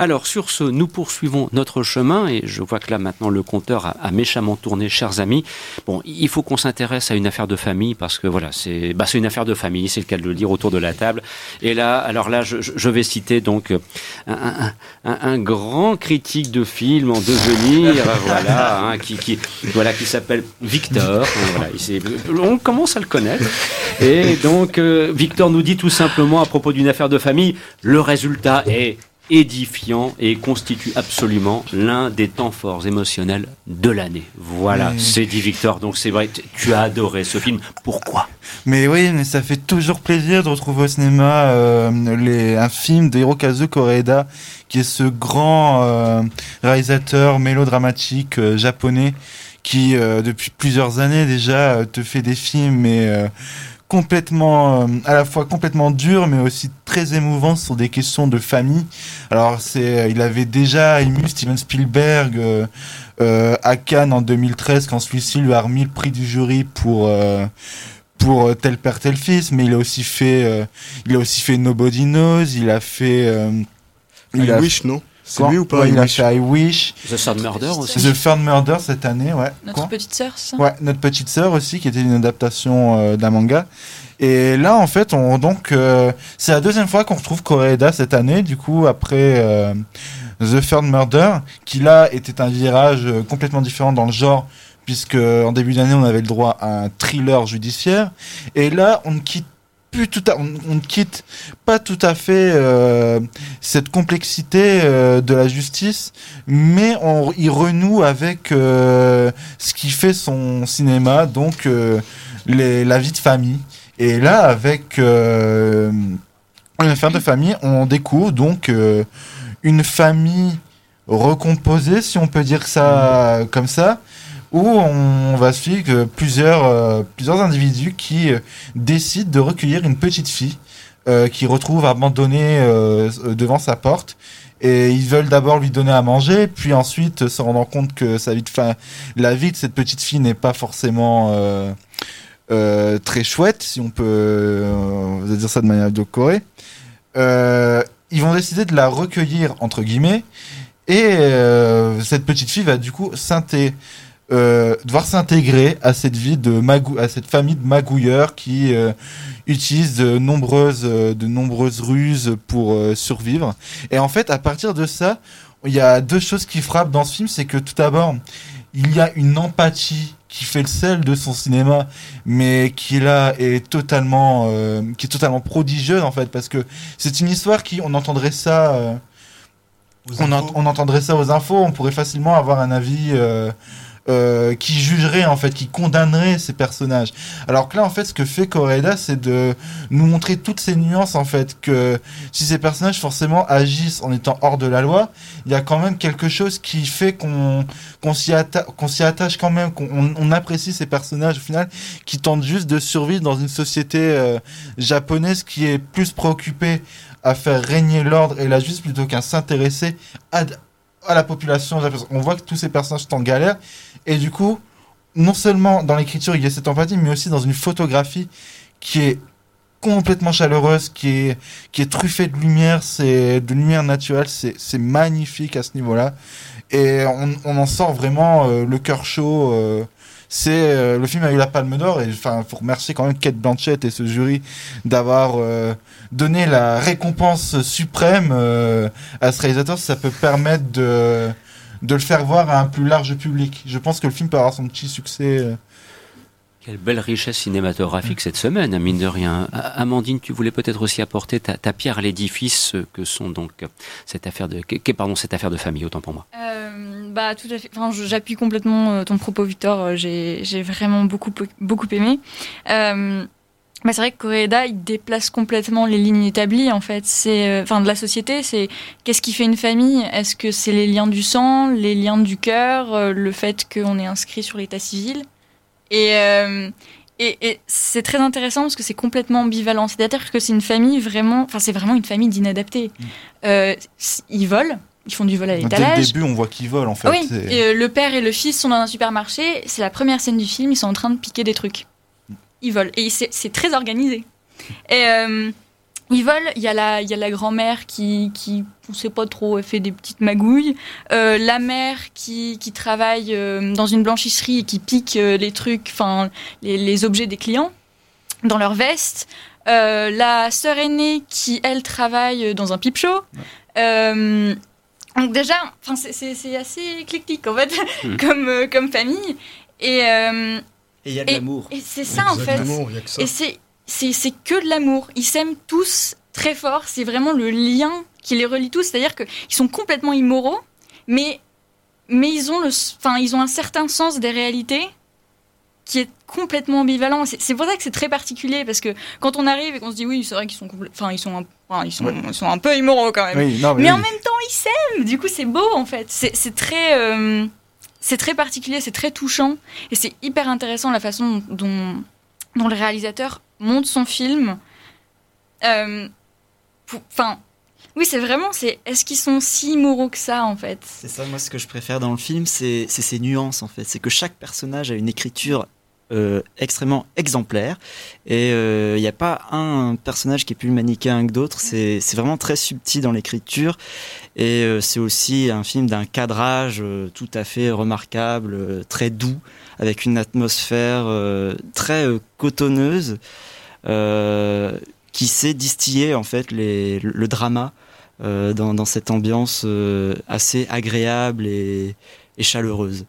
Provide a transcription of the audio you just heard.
Alors sur ce, nous poursuivons notre chemin et je vois que là maintenant le compteur a, méchamment tourné, chers amis. Bon, il faut qu'on s'intéresse à une affaire de famille parce que voilà, c'est bah, une affaire de famille, c'est le cas de le dire autour de la table. Et là, alors là, je, vais citer donc un, grand critique de film en devenir, voilà, hein, qui, qui, voilà, qui s'appelle Victor. Voilà, on commence à le connaître. Et donc, euh, Victor nous dit tout simplement à propos d'une affaire de famille, le résultat est édifiant et constitue absolument l'un des temps forts émotionnels de l'année. Voilà, c'est dit Victor. Donc c'est vrai, tu as adoré ce film. Pourquoi? Mais oui, mais ça fait toujours plaisir de retrouver au cinéma euh, les, un film de Hirokazu Koreeda, qui est ce grand euh, réalisateur mélodramatique euh, japonais qui, depuis plusieurs années déjà, te fait des films mais complètement, euh, à la fois complètement dur, mais aussi très émouvant sur des questions de famille. Alors, c'est, il avait déjà ému Steven Spielberg euh, euh, à Cannes en 2013 quand celui-ci lui a remis le prix du jury pour pour tel père tel fils, mais il a aussi fait, il a aussi fait Nobody Knows, il a fait. il a Wish, non? C'est lui ou pas Il a fait I Wish. The Third Murder aussi. The Third Murder cette année, ouais. Notre petite sœur, ça Ouais, notre petite sœur aussi, qui était une adaptation euh, d'un manga. Et là, en fait, on donc euh, c'est la deuxième fois qu'on retrouve Koreeda cette année. Du coup, après euh, The Third Murder, qui là était un virage complètement différent dans le genre, puisque en début d'année, on avait le droit à un thriller judiciaire. Et là, on quitte plus tout on, ne quitte pas tout à fait euh, cette complexité euh, de la justice, mais on y renoue avec euh, ce qui fait son cinéma, donc les, la vie de famille. Et là, avec une affaire de famille, on découvre donc une famille recomposée, si on peut dire ça comme ça, où on va suivre plusieurs, euh, plusieurs individus qui euh, décident de recueillir une petite fille euh, qui retrouve abandonnée devant sa porte. Et ils veulent d'abord lui donner à manger, puis ensuite se rendant compte que la vie de cette petite fille n'est pas forcément très chouette, si on peut dire ça de manière décorée. ils vont décider de la recueillir entre guillemets, et cette petite fille va du coup s'intégrer euh, devoir s'intégrer à cette vie de magou à cette famille de magouilleurs qui euh, utilisent de nombreuses, euh, de nombreuses ruses pour survivre. Et en fait, à partir de ça, il y a deux choses qui frappent dans ce film, c'est que tout d'abord, il y a une empathie qui fait le sel de son cinéma, mais qui là est totalement, qui est totalement prodigieuse en fait, parce que c'est une histoire qui, on entendrait ça, on, on, entendrait ça aux infos, on pourrait facilement avoir un avis. Euh, qui jugerait en fait, qui condamnerait ces personnages. Alors que là en fait, ce que fait Coreda, c'est de nous montrer toutes ces nuances en fait que si ces personnages forcément agissent en étant hors de la loi, il y a quand même quelque chose qui fait qu'on s'y attache quand même, qu'on on apprécie ces personnages au final qui tentent juste de survivre dans une société euh, japonaise qui est plus préoccupée à faire régner l'ordre et la justice plutôt qu'à s'intéresser à, à la population. On voit que tous ces personnages sont en galère et du coup, non seulement dans l'écriture il y a cette empathie, mais aussi dans une photographie qui est complètement chaleureuse, qui est, truffée de lumière, c'est de lumière naturelle, c'est magnifique à ce niveau-là. Et on, on, en sort vraiment euh, le cœur chaud. Euh, c'est euh, le film a eu la Palme d'Or et enfin faut remercier quand même Kate Blanchett et ce jury d'avoir donné la récompense suprême à ce réalisateur. Ça peut permettre de de le faire voir à un plus large public. Je pense que le film peut avoir son petit succès. Euh. Quelle belle richesse cinématographique cette semaine, mine de rien. Amandine, tu voulais peut-être aussi apporter ta, pierre à l'édifice que sont donc cette affaire de, pardon, cette affaire de famille, autant pour moi. Euh, bah, tout à fait. Enfin, j'appuie complètement euh, ton propos, Victor. J'ai vraiment beaucoup, beaucoup aimé. Bah, c'est vrai que Coréda, il déplace complètement les lignes établies, en fait. C'est, euh, enfin, de la société, c'est qu'est-ce qui fait une famille? Est-ce que c'est les liens du sang, les liens du cœur, euh, le fait qu'on est inscrit sur l'état civil? Euh, Et, et, c'est très intéressant parce que c'est complètement ambivalent. C'est-à-dire que c'est une famille vraiment, enfin, c'est vraiment une famille d'inadaptés. Mm. ils volent, ils font du vol à l'étalage. Dès le début, on voit qu'ils volent en fait. oui, le père et le fils sont dans un supermarché. C'est la première scène du film. Ils sont en train de piquer des trucs ils volent. Et c'est très organisé. Et, euh, ils volent, il y a la, il y a la grand-mère qui, qui, on sait pas trop, fait des petites magouilles. Euh, la mère qui, qui travaille euh, dans une blanchisserie et qui pique euh, les trucs, enfin, les, les, objets des clients dans leur veste. la sœur aînée qui, elle, travaille dans un pipe show. Donc déjà, enfin, c'est assez éclectique, en fait, hmm. comme, comme famille. Et... et il y a de l'amour. Et c'est ça, en fait. Et c'est c'est que de l'amour. Ils s'aiment tous très fort. C'est vraiment le lien qui les relie tous. C'est-à-dire qu'ils sont complètement immoraux, mais, mais ils, ont le, enfin, ils ont un certain sens des réalités qui est complètement ambivalent. C'est pour ça que c'est très particulier, parce que quand on arrive et qu'on se dit oui, c'est vrai qu'ils sont, enfin, ils sont, un, ils, sont, ils sont un peu immoraux quand même. mais, en même temps, ils s'aiment. Du coup, c'est beau en fait. C'est très, euh, c'est très particulier, c'est très touchant, et c'est hyper intéressant la façon dont, dont le réalisateur monte son film. Euh, enfin, oui, c'est vraiment, c'est est-ce qu'ils sont si moraux que ça en fait? C'est ça, moi ce que je préfère dans le film, c'est ces nuances en fait. C'est que chaque personnage a une écriture euh, extrêmement exemplaire et il euh, n'y a pas un personnage qui est plus manichéen que d'autres. C'est vraiment très subtil dans l'écriture et c'est aussi un film d'un cadrage tout à fait remarquable, très doux, avec une atmosphère très cotonneuse. Euh, qui sait distiller en fait les, le drama euh, dans, dans, cette ambiance euh, assez agréable et, et chaleureuse.